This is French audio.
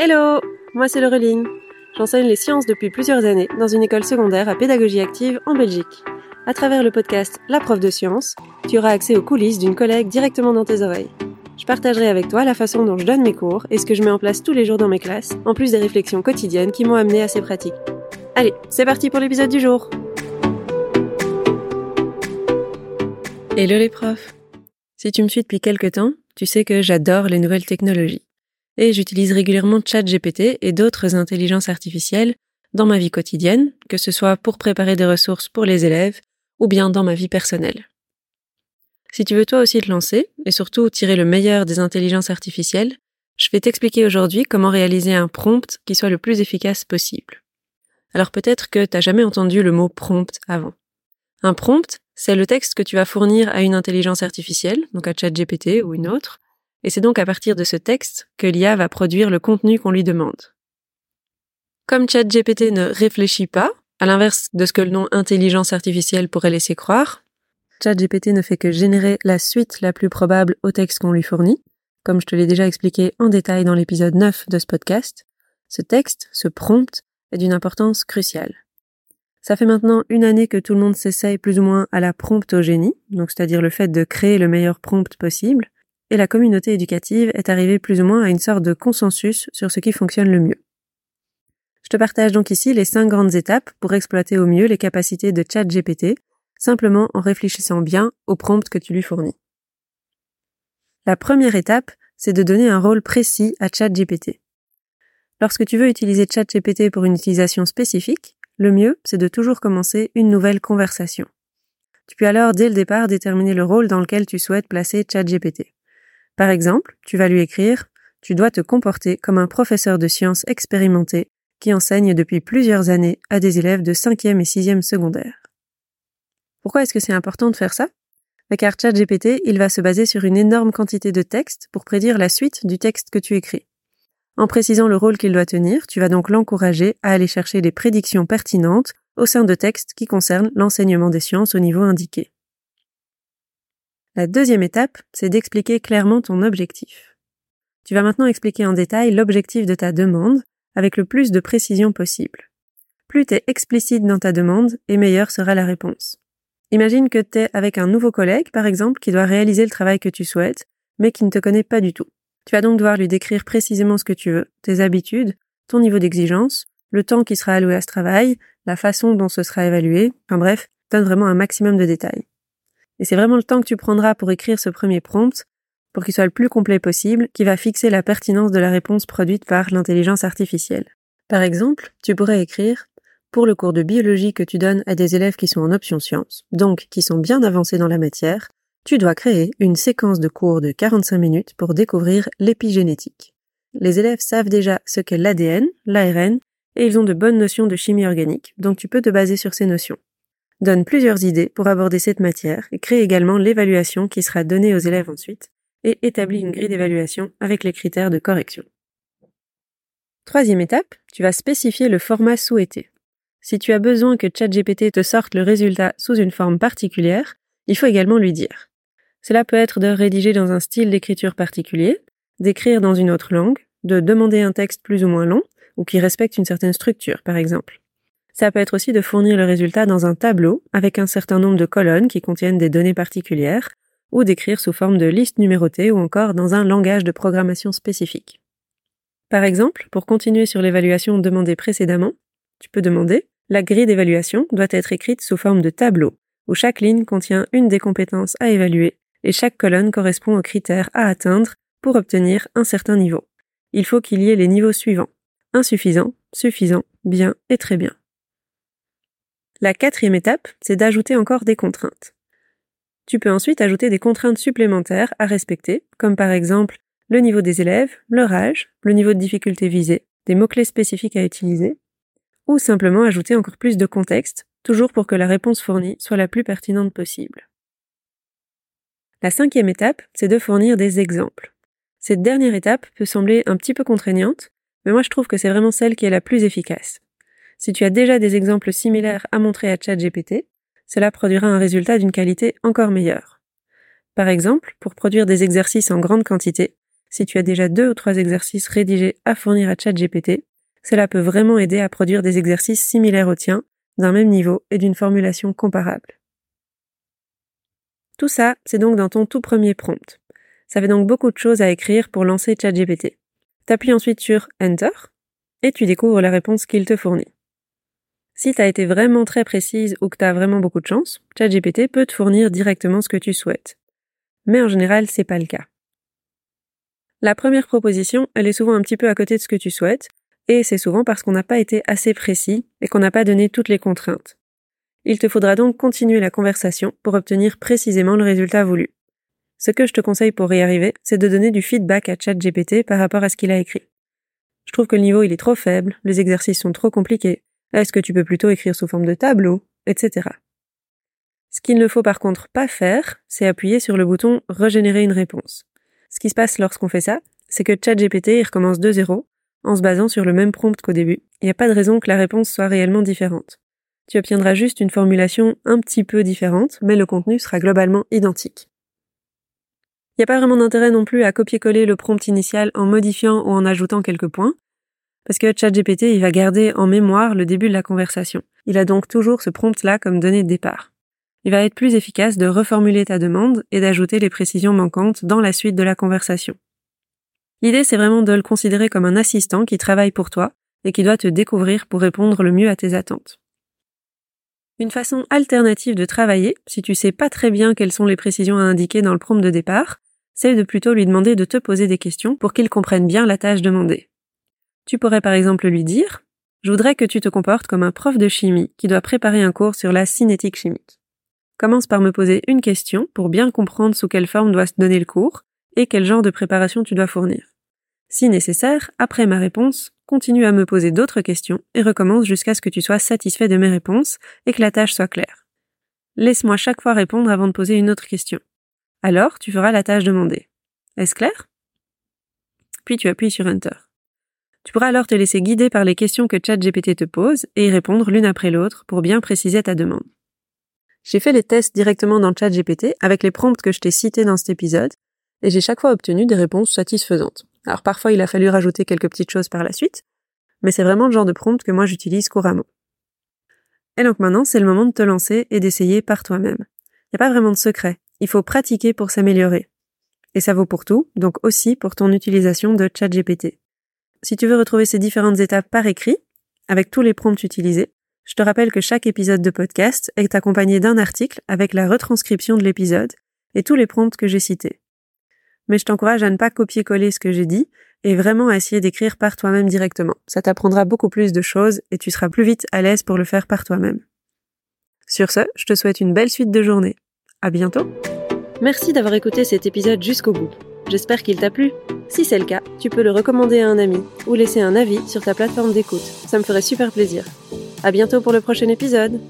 Hello Moi c'est Laureline. J'enseigne les sciences depuis plusieurs années dans une école secondaire à pédagogie active en Belgique. À travers le podcast La prof de sciences, tu auras accès aux coulisses d'une collègue directement dans tes oreilles. Je partagerai avec toi la façon dont je donne mes cours et ce que je mets en place tous les jours dans mes classes, en plus des réflexions quotidiennes qui m'ont amené à ces pratiques. Allez, c'est parti pour l'épisode du jour Hello les profs Si tu me suis depuis quelques temps, tu sais que j'adore les nouvelles technologies. Et j'utilise régulièrement ChatGPT et d'autres intelligences artificielles dans ma vie quotidienne, que ce soit pour préparer des ressources pour les élèves ou bien dans ma vie personnelle. Si tu veux toi aussi te lancer, et surtout tirer le meilleur des intelligences artificielles, je vais t'expliquer aujourd'hui comment réaliser un prompt qui soit le plus efficace possible. Alors peut-être que t'as jamais entendu le mot prompt avant. Un prompt, c'est le texte que tu vas fournir à une intelligence artificielle, donc à ChatGPT ou une autre, et c'est donc à partir de ce texte que l'IA va produire le contenu qu'on lui demande. Comme ChatGPT ne réfléchit pas, à l'inverse de ce que le nom intelligence artificielle pourrait laisser croire, ChatGPT ne fait que générer la suite la plus probable au texte qu'on lui fournit, comme je te l'ai déjà expliqué en détail dans l'épisode 9 de ce podcast. Ce texte, ce prompt, est d'une importance cruciale. Ça fait maintenant une année que tout le monde s'essaye plus ou moins à la promptogénie, donc c'est-à-dire le fait de créer le meilleur prompt possible, et la communauté éducative est arrivée plus ou moins à une sorte de consensus sur ce qui fonctionne le mieux. Je te partage donc ici les cinq grandes étapes pour exploiter au mieux les capacités de ChatGPT, simplement en réfléchissant bien au prompt que tu lui fournis. La première étape, c'est de donner un rôle précis à ChatGPT. Lorsque tu veux utiliser ChatGPT pour une utilisation spécifique, le mieux, c'est de toujours commencer une nouvelle conversation. Tu peux alors dès le départ déterminer le rôle dans lequel tu souhaites placer ChatGPT. Par exemple, tu vas lui écrire Tu dois te comporter comme un professeur de sciences expérimenté qui enseigne depuis plusieurs années à des élèves de 5e et 6e secondaire. Pourquoi est-ce que c'est important de faire ça? Bah, Car ChatGPT, il va se baser sur une énorme quantité de texte pour prédire la suite du texte que tu écris. En précisant le rôle qu'il doit tenir, tu vas donc l'encourager à aller chercher des prédictions pertinentes au sein de textes qui concernent l'enseignement des sciences au niveau indiqué. La deuxième étape, c'est d'expliquer clairement ton objectif. Tu vas maintenant expliquer en détail l'objectif de ta demande avec le plus de précision possible. Plus tu es explicite dans ta demande, et meilleure sera la réponse. Imagine que tu es avec un nouveau collègue, par exemple, qui doit réaliser le travail que tu souhaites, mais qui ne te connaît pas du tout. Tu vas donc devoir lui décrire précisément ce que tu veux, tes habitudes, ton niveau d'exigence, le temps qui sera alloué à ce travail, la façon dont ce sera évalué, enfin bref, donne vraiment un maximum de détails. Et c'est vraiment le temps que tu prendras pour écrire ce premier prompt, pour qu'il soit le plus complet possible, qui va fixer la pertinence de la réponse produite par l'intelligence artificielle. Par exemple, tu pourrais écrire pour le cours de biologie que tu donnes à des élèves qui sont en option sciences, donc qui sont bien avancés dans la matière, tu dois créer une séquence de cours de 45 minutes pour découvrir l'épigénétique. Les élèves savent déjà ce qu'est l'ADN, l'ARN, et ils ont de bonnes notions de chimie organique, donc tu peux te baser sur ces notions. Donne plusieurs idées pour aborder cette matière et crée également l'évaluation qui sera donnée aux élèves ensuite, et établis une grille d'évaluation avec les critères de correction. Troisième étape, tu vas spécifier le format souhaité. Si tu as besoin que ChatGPT te sorte le résultat sous une forme particulière, il faut également lui dire. Cela peut être de rédiger dans un style d'écriture particulier, d'écrire dans une autre langue, de demander un texte plus ou moins long, ou qui respecte une certaine structure, par exemple. Ça peut être aussi de fournir le résultat dans un tableau avec un certain nombre de colonnes qui contiennent des données particulières, ou d'écrire sous forme de liste numérotée ou encore dans un langage de programmation spécifique. Par exemple, pour continuer sur l'évaluation demandée précédemment, tu peux demander la grille d'évaluation doit être écrite sous forme de tableau, où chaque ligne contient une des compétences à évaluer et chaque colonne correspond aux critères à atteindre pour obtenir un certain niveau. Il faut qu'il y ait les niveaux suivants. Insuffisant, suffisant, bien et très bien. La quatrième étape, c'est d'ajouter encore des contraintes. Tu peux ensuite ajouter des contraintes supplémentaires à respecter, comme par exemple le niveau des élèves, leur âge, le niveau de difficulté visé, des mots-clés spécifiques à utiliser, ou simplement ajouter encore plus de contexte, toujours pour que la réponse fournie soit la plus pertinente possible. La cinquième étape, c'est de fournir des exemples. Cette dernière étape peut sembler un petit peu contraignante, mais moi je trouve que c'est vraiment celle qui est la plus efficace. Si tu as déjà des exemples similaires à montrer à ChatGPT, cela produira un résultat d'une qualité encore meilleure. Par exemple, pour produire des exercices en grande quantité, Si tu as déjà deux ou trois exercices rédigés à fournir à ChatGPT, cela peut vraiment aider à produire des exercices similaires au tien, d'un même niveau et d'une formulation comparable. Tout ça, c'est donc dans ton tout premier prompt. Ça fait donc beaucoup de choses à écrire pour lancer ChatGPT. T'appuies ensuite sur Enter et tu découvres la réponse qu'il te fournit. Si tu été vraiment très précise ou que tu vraiment beaucoup de chance, ChatGPT peut te fournir directement ce que tu souhaites. Mais en général, c'est pas le cas. La première proposition, elle est souvent un petit peu à côté de ce que tu souhaites, et c'est souvent parce qu'on n'a pas été assez précis et qu'on n'a pas donné toutes les contraintes. Il te faudra donc continuer la conversation pour obtenir précisément le résultat voulu. Ce que je te conseille pour y arriver, c'est de donner du feedback à ChatGPT par rapport à ce qu'il a écrit. Je trouve que le niveau il est trop faible, les exercices sont trop compliqués, est-ce que tu peux plutôt écrire sous forme de tableau, etc. Ce qu'il ne faut par contre pas faire, c'est appuyer sur le bouton Régénérer une réponse. Ce qui se passe lorsqu'on fait ça, c'est que ChatGPT recommence de zéro, en se basant sur le même prompt qu'au début. Il n'y a pas de raison que la réponse soit réellement différente. Tu obtiendras juste une formulation un petit peu différente, mais le contenu sera globalement identique. Il n'y a pas vraiment d'intérêt non plus à copier-coller le prompt initial en modifiant ou en ajoutant quelques points, parce que ChatGPT, il va garder en mémoire le début de la conversation. Il a donc toujours ce prompt-là comme donnée de départ. Il va être plus efficace de reformuler ta demande et d'ajouter les précisions manquantes dans la suite de la conversation. L'idée, c'est vraiment de le considérer comme un assistant qui travaille pour toi et qui doit te découvrir pour répondre le mieux à tes attentes. Une façon alternative de travailler, si tu sais pas très bien quelles sont les précisions à indiquer dans le prompt de départ, c'est de plutôt lui demander de te poser des questions pour qu'il comprenne bien la tâche demandée. Tu pourrais par exemple lui dire Je voudrais que tu te comportes comme un prof de chimie qui doit préparer un cours sur la cinétique chimique. Commence par me poser une question pour bien comprendre sous quelle forme doit se donner le cours et quel genre de préparation tu dois fournir. Si nécessaire, après ma réponse, continue à me poser d'autres questions et recommence jusqu'à ce que tu sois satisfait de mes réponses et que la tâche soit claire. Laisse-moi chaque fois répondre avant de poser une autre question. Alors, tu feras la tâche demandée. Est-ce clair? Puis tu appuies sur Enter. Tu pourras alors te laisser guider par les questions que ChatGPT te pose et y répondre l'une après l'autre pour bien préciser ta demande. J'ai fait les tests directement dans ChatGPT avec les prompts que je t'ai cités dans cet épisode et j'ai chaque fois obtenu des réponses satisfaisantes. Alors parfois il a fallu rajouter quelques petites choses par la suite, mais c'est vraiment le genre de prompt que moi j'utilise couramment. Et donc maintenant c'est le moment de te lancer et d'essayer par toi-même. Il n'y a pas vraiment de secret, il faut pratiquer pour s'améliorer. Et ça vaut pour tout, donc aussi pour ton utilisation de ChatGPT. Si tu veux retrouver ces différentes étapes par écrit, avec tous les prompts utilisés, je te rappelle que chaque épisode de podcast est accompagné d'un article avec la retranscription de l'épisode et tous les prompts que j'ai cités. Mais je t'encourage à ne pas copier-coller ce que j'ai dit et vraiment à essayer d'écrire par toi-même directement. Ça t'apprendra beaucoup plus de choses et tu seras plus vite à l'aise pour le faire par toi-même. Sur ce, je te souhaite une belle suite de journée. À bientôt! Merci d'avoir écouté cet épisode jusqu'au bout. J'espère qu'il t'a plu. Si c'est le cas, tu peux le recommander à un ami ou laisser un avis sur ta plateforme d'écoute. Ça me ferait super plaisir. À bientôt pour le prochain épisode.